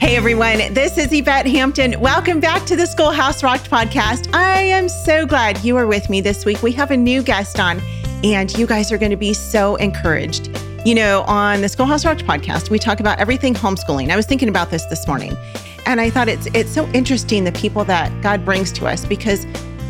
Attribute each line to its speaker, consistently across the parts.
Speaker 1: Hey everyone, this is Yvette Hampton. Welcome back to the Schoolhouse Rocked podcast. I am so glad you are with me this week. We have a new guest on, and you guys are going to be so encouraged. You know, on the Schoolhouse Rocked podcast, we talk about everything homeschooling. I was thinking about this this morning, and I thought it's it's so interesting the people that God brings to us because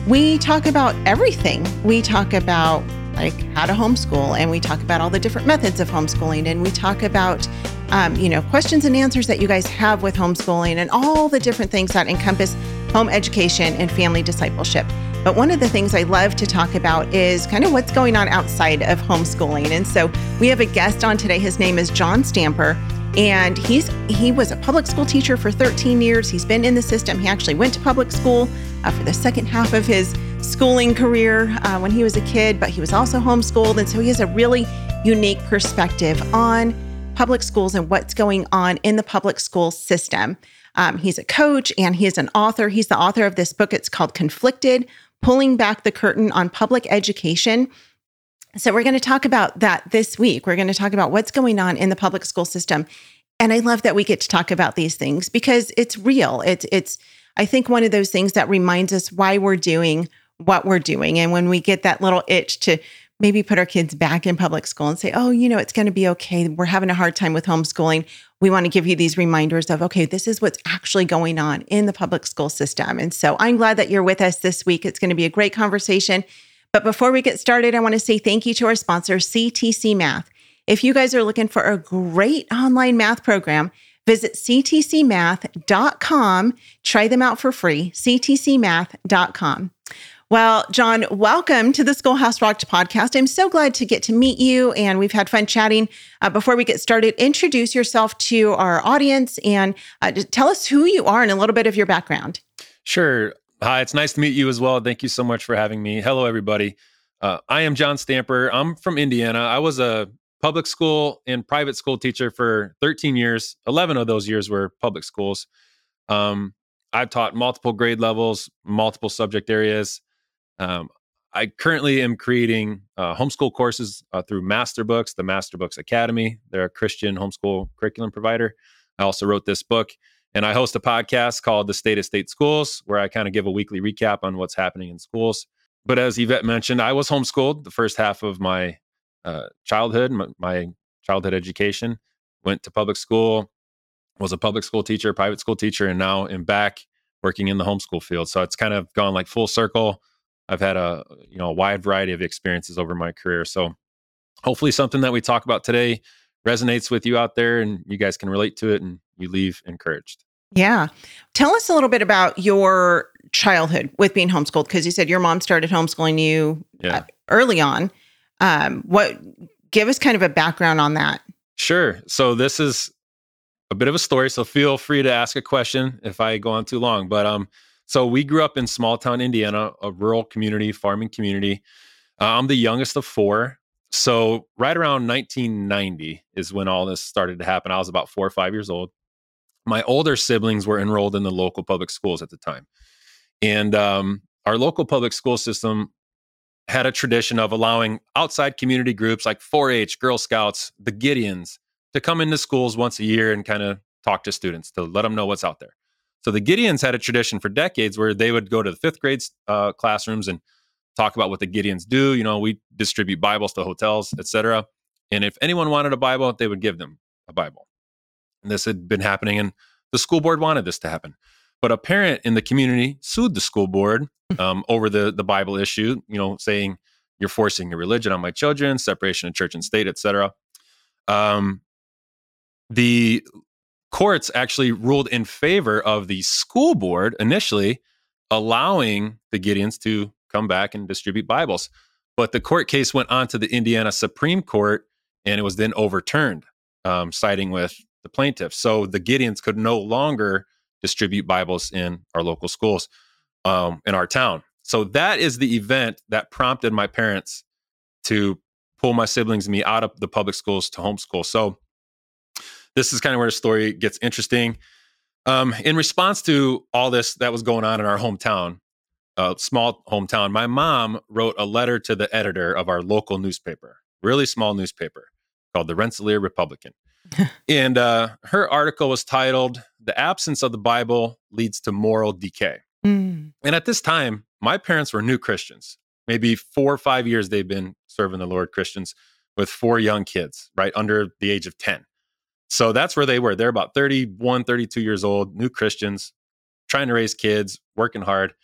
Speaker 1: we talk about everything. We talk about like how to homeschool, and we talk about all the different methods of homeschooling, and we talk about um, you know, questions and answers that you guys have with homeschooling and all the different things that encompass home education and family discipleship. But one of the things I love to talk about is kind of what's going on outside of homeschooling. And so we have a guest on today. His name is John Stamper. And he's he was a public school teacher for 13 years. He's been in the system. He actually went to public school uh, for the second half of his schooling career uh, when he was a kid, but he was also homeschooled. And so he has a really unique perspective on public schools and what's going on in the public school system. Um, he's a coach and he is an author. He's the author of this book. It's called Conflicted Pulling Back the Curtain on Public Education. So, we're going to talk about that this week. We're going to talk about what's going on in the public school system. And I love that we get to talk about these things because it's real. It's, it's, I think, one of those things that reminds us why we're doing what we're doing. And when we get that little itch to maybe put our kids back in public school and say, oh, you know, it's going to be okay. We're having a hard time with homeschooling. We want to give you these reminders of, okay, this is what's actually going on in the public school system. And so I'm glad that you're with us this week. It's going to be a great conversation. But before we get started, I want to say thank you to our sponsor, CTC Math. If you guys are looking for a great online math program, visit ctcmath.com. Try them out for free, ctcmath.com. Well, John, welcome to the Schoolhouse Rocked podcast. I'm so glad to get to meet you, and we've had fun chatting. Uh, before we get started, introduce yourself to our audience and uh, tell us who you are and a little bit of your background.
Speaker 2: Sure. Hi, it's nice to meet you as well. Thank you so much for having me. Hello, everybody. Uh, I am John Stamper. I'm from Indiana. I was a public school and private school teacher for 13 years. 11 of those years were public schools. Um, I've taught multiple grade levels, multiple subject areas. Um, I currently am creating uh, homeschool courses uh, through Master Books, the Master Books Academy. They're a Christian homeschool curriculum provider. I also wrote this book, and I host a podcast called The State of State Schools, where I kind of give a weekly recap on what's happening in schools. But as Yvette mentioned, I was homeschooled the first half of my uh, childhood, my, my childhood education. Went to public school, was a public school teacher, private school teacher, and now am back working in the homeschool field. So it's kind of gone like full circle I've had a you know a wide variety of experiences over my career. So hopefully something that we talk about today resonates with you out there and you guys can relate to it and you leave encouraged.
Speaker 1: Yeah. Tell us a little bit about your childhood with being homeschooled because you said your mom started homeschooling you yeah. Uh, early on. Um, what give us kind of a background on that?
Speaker 2: Sure. So this is a bit of a story, so feel free to ask a question if I go on too long. But um so we grew up in small town Indiana, a rural community, farming community. Uh, I'm the youngest of four. So right around 1990 is when all this started to happen. I was about four or five years old. My older siblings were enrolled in the local public schools at the time. And um, our local public school system had a tradition of allowing outside community groups like 4 H, Girl Scouts, the Gideons to come into schools once a year and kind of talk to students to let them know what's out there. So the Gideons had a tradition for decades where they would go to the fifth grade uh, classrooms and talk about what the Gideons do. You know, we distribute Bibles to hotels, etc. And if anyone wanted a Bible, they would give them a Bible. And this had been happening, and the school board wanted this to happen. But a parent in the community sued the school board um, over the the Bible issue. You know, saying you're forcing your religion on my children, separation of church and state, etc. Um, the courts actually ruled in favor of the school board initially allowing the Gideons to come back and distribute Bibles. But the court case went on to the Indiana Supreme Court and it was then overturned, um, siding with the plaintiffs. So the Gideons could no longer distribute Bibles in our local schools um, in our town. So that is the event that prompted my parents to pull my siblings and me out of the public schools to homeschool. So this is kind of where the story gets interesting. Um, in response to all this that was going on in our hometown, uh, small hometown, my mom wrote a letter to the editor of our local newspaper, really small newspaper called the Rensselaer Republican. and uh, her article was titled the absence of the Bible leads to moral decay.
Speaker 1: Mm.
Speaker 2: And at this time, my parents were new Christians. Maybe four or five years they've been serving the Lord Christians with four young kids, right under the age of 10. So that's where they were. They're about 31, 32 years old, new Christians, trying to raise kids, working hard.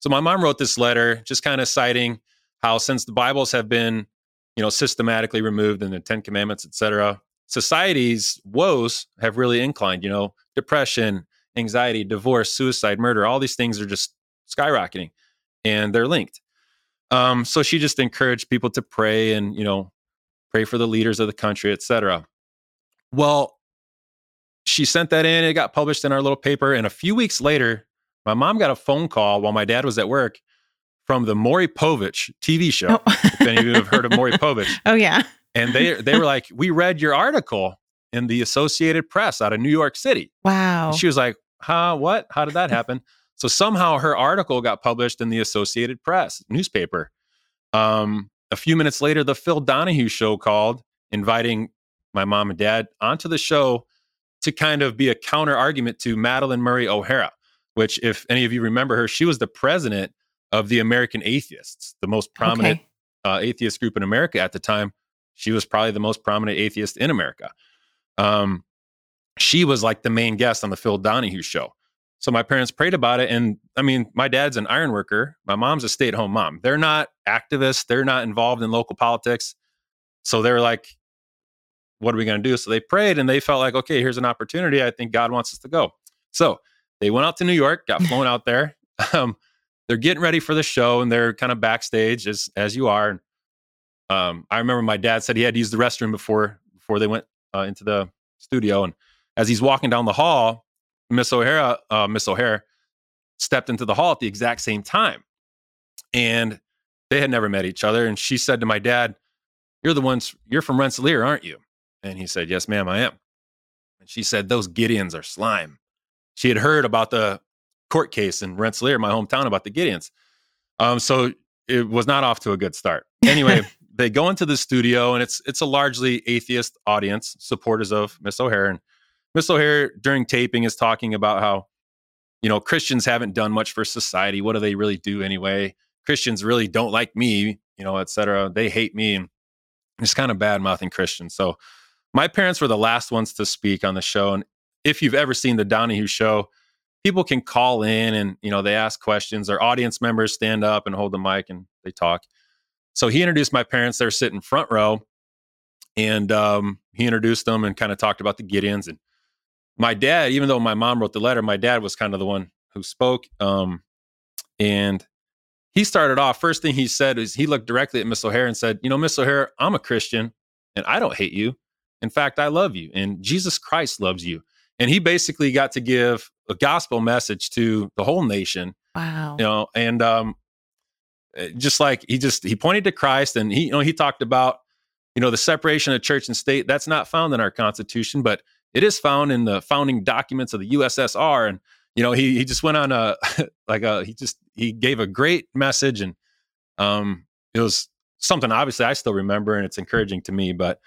Speaker 2: So my mom wrote this letter just kind of citing how since the Bibles have been, you know, systematically removed and the 10 commandments, et cetera, society's woes have really inclined, you know, depression, anxiety, divorce, suicide, murder, all these things are just skyrocketing and they're linked. Um, so she just encouraged people to pray and, you know, pray for the leaders of the country, et cetera. Well, she sent that in. It got published in our little paper. And a few weeks later, my mom got a phone call while my dad was at work from the Maury Povich TV show.
Speaker 1: Oh.
Speaker 2: if any of you have heard of Maury Povich.
Speaker 1: oh yeah.
Speaker 2: And they they were like, We read your article in the Associated Press out of New York City.
Speaker 1: Wow.
Speaker 2: And she was like, Huh? What? How did that happen? so somehow her article got published in the Associated Press newspaper. Um, a few minutes later, the Phil Donahue show called, inviting my mom and dad onto the show to kind of be a counter argument to Madalyn Murray O'Hara, which, if any of you remember her, she was the president of the American Atheists, the most prominent
Speaker 1: Okay.
Speaker 2: uh, atheist group in America at the time. She was probably the most prominent atheist in America. Um, she was like the main guest on the Phil Donahue show. So my parents prayed about it. And I mean, my dad's an iron worker. My mom's a stay at home mom. They're not activists, they're not involved in local politics. So they're like, what are we going to do? So they prayed and they felt like, okay, here's an opportunity. I think God wants us to go. So they went out to New York, got flown out there. Um, they're getting ready for the show and they're kind of backstage as as you are. And, um, I remember my dad said he had to use the restroom before before they went uh, into the studio. And as he's walking down the hall, Miss O'Hara, uh, Miss O'Hair, stepped into the hall at the exact same time, and they had never met each other. And she said to my dad, "You're the ones. You're from Rensselaer, aren't you?" And he said, "Yes, ma'am, I am." And she said, "Those Gideons are slime." She had heard about the court case in Rensselaer, my hometown, about the Gideons. Um, so it was not off to a good start. Anyway, they go into the studio, and it's it's a largely atheist audience, supporters of Miss O'Hair. And Miss O'Hair during taping is talking about how, you know, Christians haven't done much for society. What do they really do anyway? Christians really don't like me, you know, et cetera. They hate me, and it's kind of bad mouthing Christians. So my parents were the last ones to speak on the show, and if you've ever seen the Donahue show, people can call in and you know they ask questions or audience members stand up and hold the mic and they talk. So he introduced my parents they're sitting front row and um, he introduced them and kind of talked about the gideons and my dad even though my mom wrote the letter my dad was kind of the one who spoke um, and he started off first thing he said is he looked directly at miss o'hair and said you know miss o'hair i'm a christian and i don't hate you in fact i love you and jesus christ loves you and he basically got to give a gospel message to the whole nation
Speaker 1: Wow.
Speaker 2: you know and um eh, just like he just he pointed to christ and he you know he talked about you know the separation of church and state that's not found in our constitution but it is found in the founding documents of the ussr and you know he he just went on a like a he just he gave a great message and um it was something obviously i still remember and it's encouraging to me but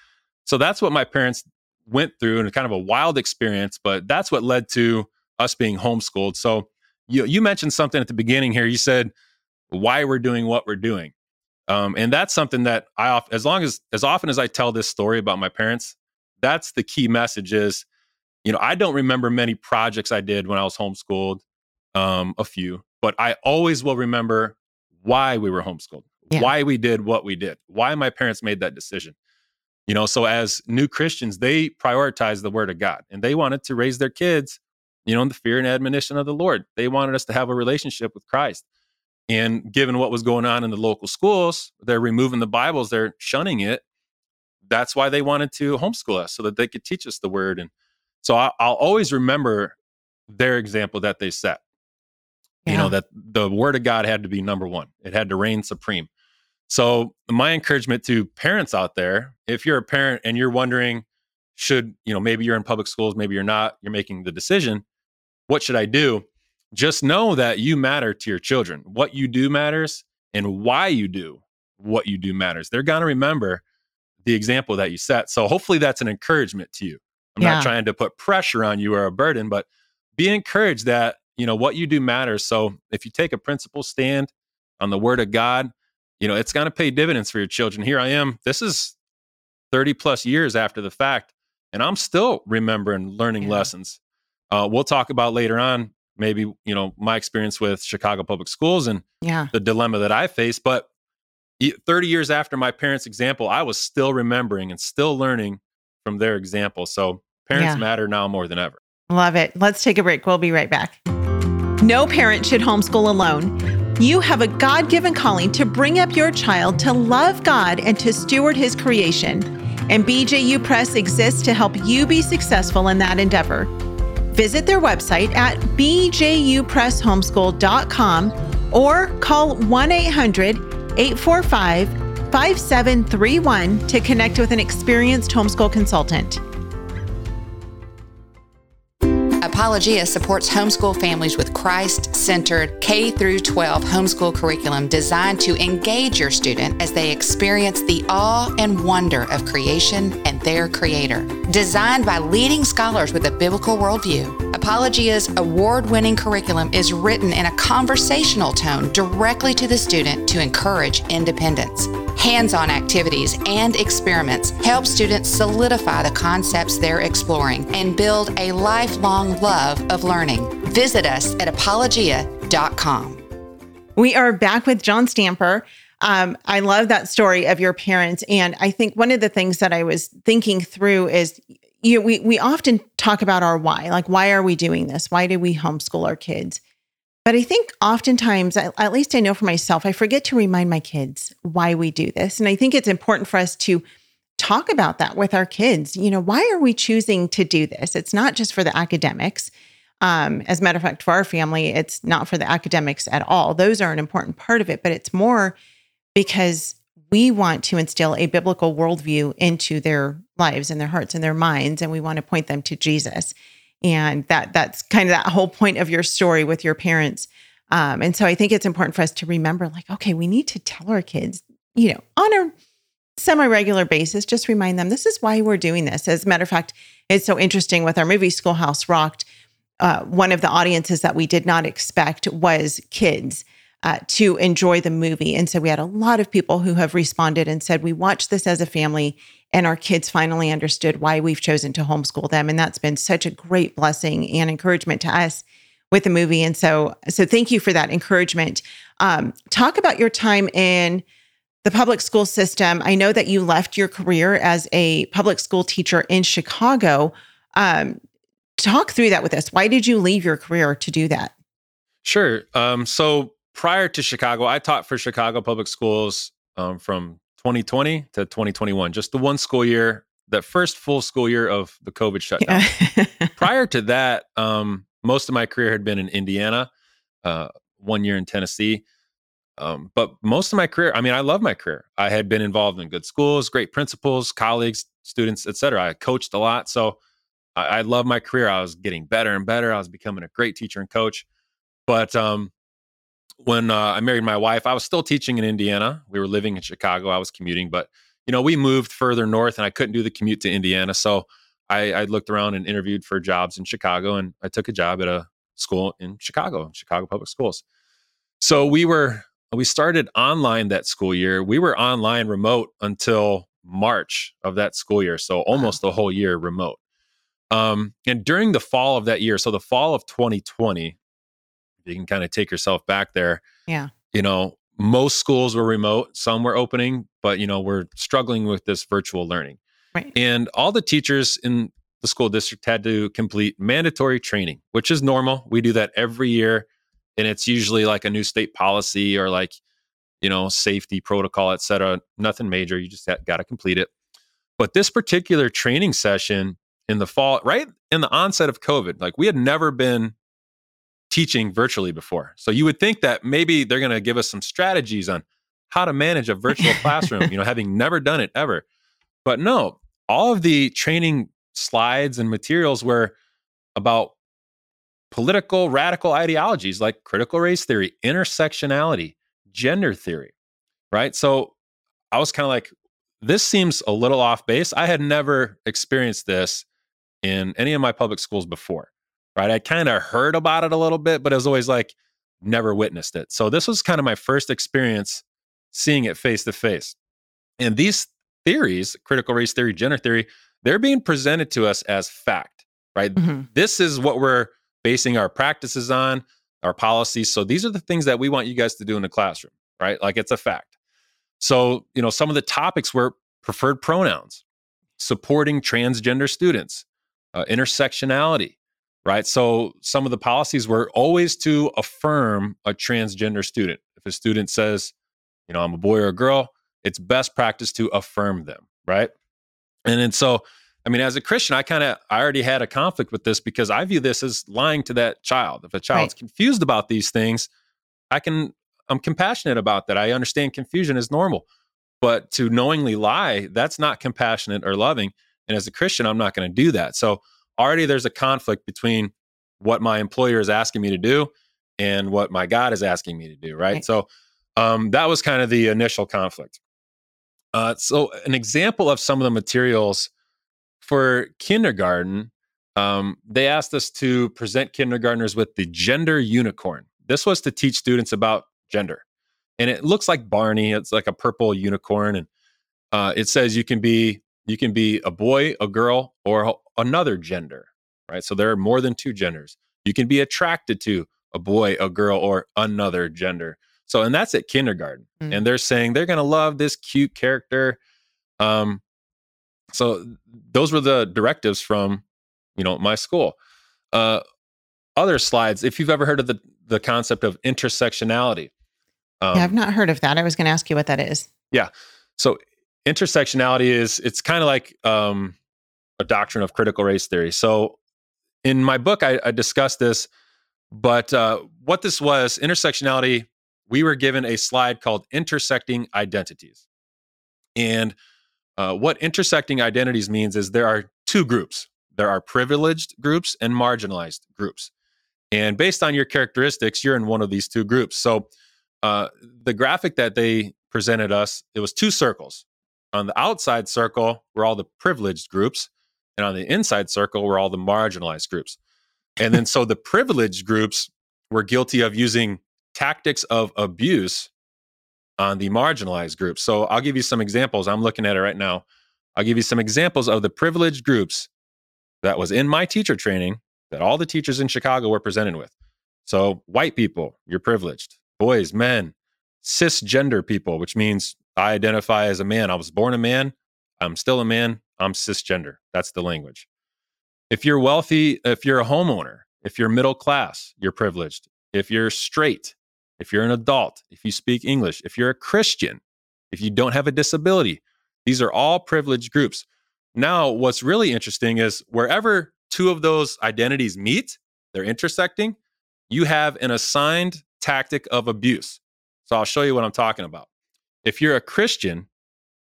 Speaker 2: so that's what my parents went through and kind of a wild experience but that's what led to us being homeschooled. So you you mentioned something at the beginning here. You said why we're doing what we're doing. Um, and that's something that i as long as as often as i tell this story about my parents that's the key message is you know i don't remember many projects i did when i was homeschooled um, a few but i always will remember why we were homeschooled
Speaker 1: Yeah.
Speaker 2: why we did what we did why my parents made that decision you know so as new christians they prioritized the word of god and they wanted to raise their kids you know in the fear and admonition of the lord. They wanted us to have a relationship with christ. And given what was going on in the local schools they're removing the bibles they're shunning it. That's why they wanted to homeschool us so that they could teach us the word. And so I, i'll always remember their example that they set. You know that the word of god had to be number one. It had to reign supreme so my encouragement to parents out there if you're a parent and you're wondering should you know maybe you're in public schools maybe you're not you're making the decision what should i do? Just know that you matter to your children. What you do matters and why you do what you do matters. They're going to remember the example that you set. So hopefully that's an encouragement to you. I'm
Speaker 1: Yeah.
Speaker 2: not trying to put pressure on you or a burden but be encouraged that, you know, what you do matters. So if you take a principle stand on the word of God, you know, it's going to pay dividends for your children. Here I am. This is 30 plus years after the fact, and I'm still remembering learning yeah. lessons. Uh, we'll talk about later on, maybe, you know, my experience with Chicago public schools and
Speaker 1: yeah.
Speaker 2: the dilemma that I faced But 30 years after my parents' example, I was still remembering and still learning from their example. So parents yeah. matter now more than ever.
Speaker 1: Love it. Let's take a break. We'll be right back. No parent should homeschool alone. You have a God given calling to bring up your child to love God and to steward his creation. And BJU Press exists to help you be successful in that endeavor. Visit their website at bjupresshomeschool.com or call 1 800 845 5731 to connect with an experienced homeschool consultant.
Speaker 3: Apologia supports homeschool families with Christ-centered K through 12 homeschool curriculum designed to engage your student as they experience the awe and wonder of creation and their creator. Designed by leading scholars with a biblical worldview, Apologia's award-winning curriculum is written in a conversational tone directly to the student to encourage independence. Hands on activities and experiments help students solidify the concepts they're exploring and build a lifelong love of learning. Visit us at apologia.com.
Speaker 1: We are back with John Stamper. Um, I love that story of your parents. And I think one of the things that I was thinking through is you know, we we often talk about our why, like why are we doing this? Why do we homeschool our kids? But I think oftentimes, at least I know for myself, I forget to remind my kids why we do this. And I think it's important for us to talk about that with our kids. You know, why are we choosing to do this? It's not just for the academics. Um, as a matter of fact, for our family, it's not for the academics at all. Those are an important part of it, but it's more because we want to instill a biblical worldview into their lives and their hearts and their minds, and we want to point them to Jesus. And that that's kind of that whole point of your story with your parents. Um, and so i think it's important for us to remember like okay we need to tell our kids you know on a semi-regular basis just remind them this is why we're doing this. As a matter of fact it's so interesting with our movie schoolhouse rocked uh, one of the audiences that we did not expect was kids uh, to enjoy the movie. And so we had a lot of people who have responded and said, We watched this as a family, and our kids finally understood why we've chosen to homeschool them. And that's been such a great blessing and encouragement to us with the movie. And so, so thank you for that encouragement. Um, talk about your time in the public school system. I know that you left your career as a public school teacher in Chicago. Um, talk through that with us. Why did you leave your career to do that?
Speaker 2: Sure. Um, so prior to Chicago, I taught for Chicago Public Schools um, from 2020 to 2021, just the one school year, that first full school year of the COVID shutdown. Yeah. prior to that, um, most of my career had been in Indiana, uh, one year in Tennessee. Um, but most of my career, I mean, I love my career. I had been involved in good schools, great principals, colleagues, students, etc. I coached a lot, so I, I love my career. I was getting better and better. I was becoming a great teacher and coach. But um, when uh, I married my wife, I was still teaching in Indiana. We were living in Chicago. I was commuting, but you know, we moved further north, and I couldn't do the commute to Indiana. So I, I looked around and interviewed for jobs in Chicago, and I took a job at a school in Chicago, Chicago Public Schools. So we were we started online that school year. We were online remote until March of that school year, so almost wow. the whole year remote. Um, and during the fall of that year, so the fall of 2020, you can kind of take yourself back there.
Speaker 1: Yeah.
Speaker 2: You know, most schools were remote, some were opening, but you know, we're struggling with this virtual learning.
Speaker 1: Right.
Speaker 2: And all the teachers in the school district had to complete mandatory training, which is normal. We do that every year. And it's usually like a new state policy or like, you know, safety protocol, et cetera. Nothing major. You just got to complete it. But this particular training session in the fall, right in the onset of COVID, like we had never been teaching virtually before. So you would think that maybe they're going to give us some strategies on how to manage a virtual classroom, you know, having never done it ever. But no, all of the training slides and materials were about political radical ideologies like critical race theory, intersectionality, gender theory, right? So I was kind of like, this seems a little off base. I had never experienced this in any of my public schools before right? I kind of heard about it a little bit, but it was always like never witnessed it. So this was kind of my first experience seeing it face to face. And these theories, critical race theory, gender theory, they're being presented to us as fact, right? Mm-hmm. This is what we're basing our practices on, our policies. So these are the things that we want you guys to do in the classroom, right? Like it's a fact. So, you know, some of the topics were preferred pronouns, supporting transgender students, uh, intersectionality, right? So some of the policies were always to affirm a transgender student. If a student says, you know, I'm a boy or a girl, it's best practice to affirm them, right? And then so, I mean, as a Christian, I kind of I already had a conflict with this because I view this as lying to that child. If a child's right. confused about these things, I can I'm compassionate about that. I understand confusion is normal. But to knowingly lie, that's not compassionate or loving. And as a Christian, I'm not going to do that. So already there's a conflict between what my employer is asking me to do and what my God is asking me to do. Right. right. So um, that was kind of the initial conflict. Uh, so, an example of some of the materials for kindergarten, um, they asked us to present kindergartners with the gender unicorn. This was to teach students about gender. And it looks like Barney. It's like a purple unicorn. And uh, it says you can be you can be a boy, a girl, or another gender, right? So there are more than two genders. You can be attracted to a boy, a girl, or another gender. So, and that's at kindergarten. Mm. And they're saying they're going to love this cute character. Um, so those were the directives from, you know, my school. Uh, other slides, if you've ever heard of the, the concept of intersectionality.
Speaker 1: Um, yeah, I've not heard of that. I was going to ask you what that is.
Speaker 2: Yeah. So intersectionality is, it's kind of like um, a doctrine of critical race theory. So in my book, I, I discussed this, but uh, what this was, intersectionality we were given a slide called Intersecting Identities. And uh, what intersecting identities means is there are two groups there are privileged groups and marginalized groups. And based on your characteristics, you're in one of these two groups. So uh, the graphic that they presented us, it was two circles. On the outside circle were all the privileged groups, and on the inside circle were all the marginalized groups. And then so the privileged groups were guilty of using tactics of abuse on the marginalized groups. So I'll give you some examples. I'm looking at it right now. I'll give you some examples of the privileged groups that was in my teacher training that all the teachers in Chicago were presented with. So, white people, you're privileged. Boys, men, cisgender people, which means I identify as a man. I was born a man. I'm still a man. I'm cisgender. That's the language. If you're wealthy, if you're a homeowner, if you're middle class, you're privileged. If you're straight, if you're an adult, if you speak English, if you're a Christian, if you don't have a disability, these are all privileged groups. Now, what's really interesting is wherever two of those identities meet, they're intersecting, you have an assigned tactic of abuse. So I'll show you what I'm talking about. If you're a Christian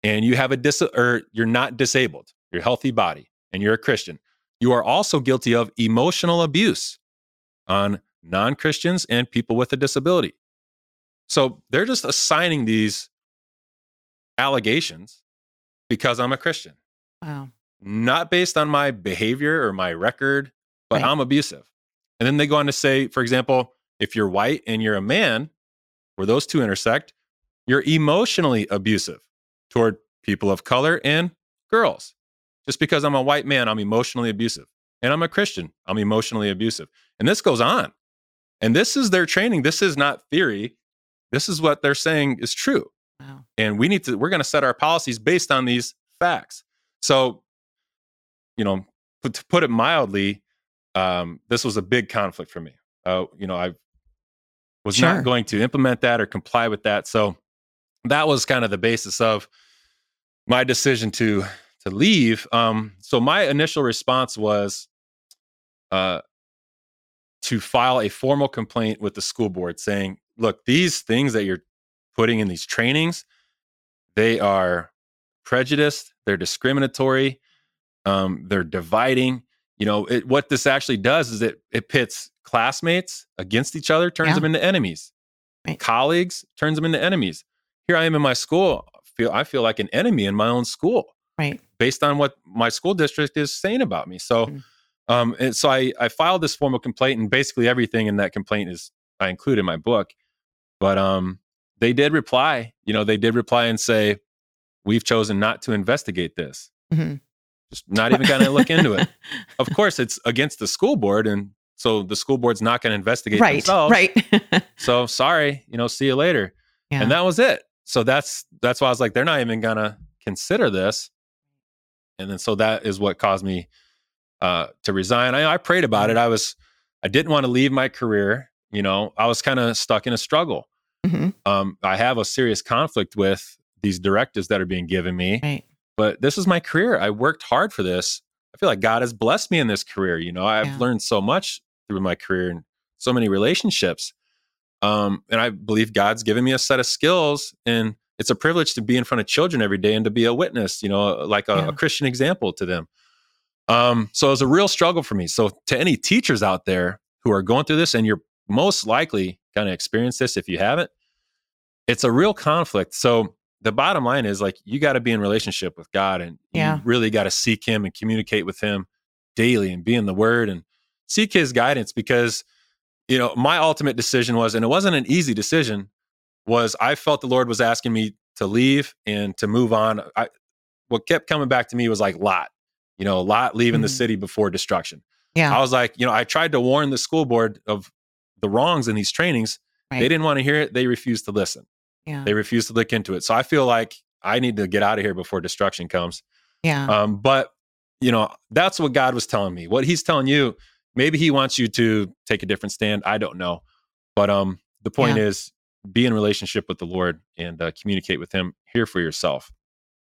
Speaker 2: and you have a dis or you're not disabled, you're healthy body, and you're a Christian, you are also guilty of emotional abuse on non Christians, and people with a disability. So they're just assigning these allegations because I'm a Christian.
Speaker 1: Wow.
Speaker 2: Not based on my behavior or my record, but right. I'm abusive. And then they go on to say, for example, if you're white and you're a man, where those two intersect, you're emotionally abusive toward people of color and girls. Just because I'm a white man, I'm emotionally abusive. And I'm a Christian, I'm emotionally abusive. And this goes on. And this is their training. This is not theory. This is what they're saying is true. Wow. And we need to, we're going to set our policies based on these facts. So, you know, to put it mildly, um, this was a big conflict for me. Uh, you know, I was sure. not going to implement that or comply with that. So that was kind of the basis of my decision to to leave. Um, so my initial response was, uh, to file a formal complaint with the school board saying, look, these things that you're putting in these trainings, they are prejudiced, they're discriminatory, um, they're dividing. You know, it, what this actually does is it it pits classmates against each other, turns yeah. them into enemies. Right. Colleagues turns them into enemies. Here I am in my school, feel I feel like an enemy in my own school.
Speaker 1: Right.
Speaker 2: Based on what my school district is saying about me. So mm-hmm. Um, and so I, I filed this formal complaint, and basically everything in that complaint is I include in my book. But um, they did reply. You know, they did reply and say, "We've chosen not to investigate this. Mm-hmm. Just not even going to look into it." Of course, it's against the school board, and so the school board's not going to investigate
Speaker 1: right,
Speaker 2: themselves.
Speaker 1: Right.
Speaker 2: so sorry, you know, see you later. Yeah. And that was it. So that's that's why I was like, they're not even gonna consider this. And then so that is what caused me uh, to resign. I, I prayed about it. Mm-hmm. I was I didn't want to leave my career. You know, I was kind of stuck in a struggle. Mm-hmm. Um, I have a serious conflict with these directives that are being given me.
Speaker 1: Right.
Speaker 2: But this is my career. I worked hard for this. I feel like God has blessed me in this career. You know, I've yeah. learned so much through my career and so many relationships. Um, and I believe God's given me a set of skills, and it's a privilege to be in front of children every day and to be a witness, you know, like a, yeah. a Christian example to them. Um, so it was a real struggle for me. So to any teachers out there who are going through this, and you're most likely going to experience this if you haven't, it's a real conflict. So the bottom line is like you got to be in relationship with God, and yeah. you really got to seek Him and communicate with Him daily, and be in the Word and seek His guidance because you know, my ultimate decision was, and it wasn't an easy decision, was I felt the Lord was asking me to leave and to move on. I, what kept coming back to me was like Lot, you know, Lot leaving mm-hmm. the city before destruction.
Speaker 1: Yeah.
Speaker 2: I was like, you know, I tried to warn the school board of the wrongs in these trainings. Right. They didn't want to hear it. They refused to listen.
Speaker 1: Yeah.
Speaker 2: They refused to look into it. So I feel like I need to get out of here before destruction comes.
Speaker 1: Yeah.
Speaker 2: Um, but you know, that's what God was telling me. What he's telling you maybe he wants you to take a different stand. I don't know. But um, the point yeah. is be in relationship with the Lord and uh, communicate with him. Hear for yourself.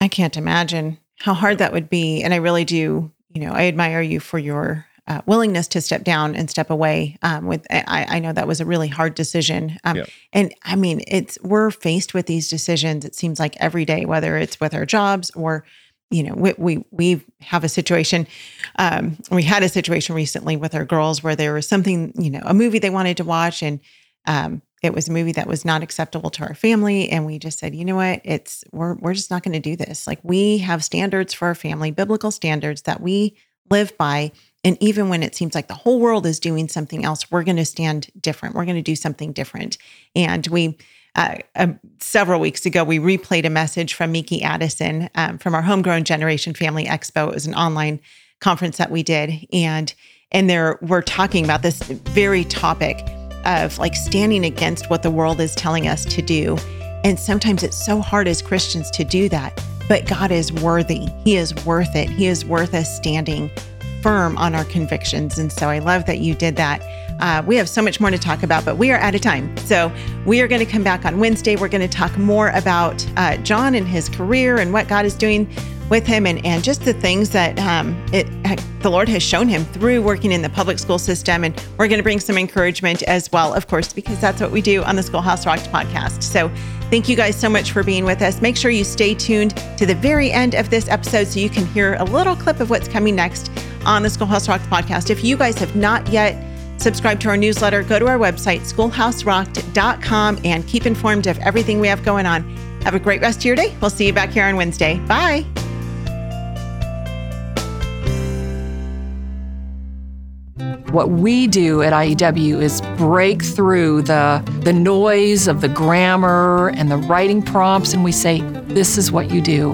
Speaker 1: I can't imagine how hard that would be. And I really do, you know, I admire you for your uh, willingness to step down and step away. Um, with I, I, know that was a really hard decision. Um, yeah. And I mean, it's we're faced with these decisions. It seems like every day, whether it's with our jobs or you know, we we, we have a situation. Um, we had a situation recently with our girls where there was something, you know, a movie they wanted to watch, and um, it was a movie that was not acceptable to our family, and we just said, you know what, it's we're we're just not going to do this. Like we have standards for our family, biblical standards that we live by, and even when it seems like the whole world is doing something else, we're going to stand different. We're going to do something different, and we uh, uh, several weeks ago, we replayed a message from Miki Addison um, from our Homegrown Generation Family Expo. It was an online conference that we did, and and there we're talking about this very topic of like standing against what the world is telling us to do. And sometimes it's so hard as Christians to do that, but God is worthy. He is worth it. He is worth us standing firm on our convictions. And so I love that you did that. Uh, we have so much more to talk about, but we are out of time. So we are going to come back on Wednesday. We're going to talk more about uh, John and his career and what God is doing with him and, and just the things that um, it the Lord has shown him through working in the public school system. And we're going to bring some encouragement as well, of course, because that's what we do on the Schoolhouse Rocked podcast. So thank you guys so much for being with us. Make sure you stay tuned to the very end of this episode so you can hear a little clip of what's coming next on the Schoolhouse Rocked podcast. If you guys have not yet subscribe to our newsletter, go to our website, schoolhouserocked.com, and keep informed of everything we have going on. Have a great rest of your day. We'll see you back here on Wednesday. Bye.
Speaker 4: What we do at IEW is break through the, the noise of the grammar and the writing prompts, and we say, This is what you do,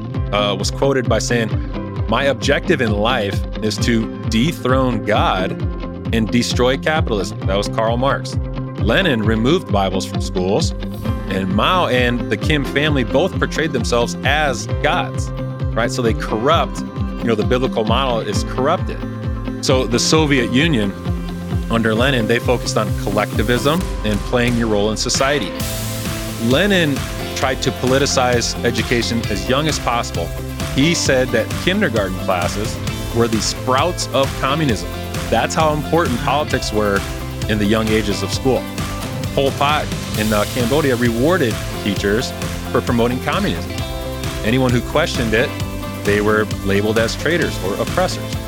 Speaker 2: uh, was quoted by saying, My objective in life is to dethrone God and destroy capitalism. That was Karl Marx. Lenin removed Bibles from schools, and Mao and the Kim family both portrayed themselves as gods, right? So they corrupt you know, the biblical model is corrupted. So the Soviet Union under Lenin, they focused on collectivism and playing your role in society. Lenin tried to politicize education as young as possible. He said that kindergarten classes were the sprouts of communism. That's how important politics were in the young ages of school. Pol Pot in uh, Cambodia rewarded teachers for promoting communism. Anyone who questioned it, they were labeled as traitors or oppressors.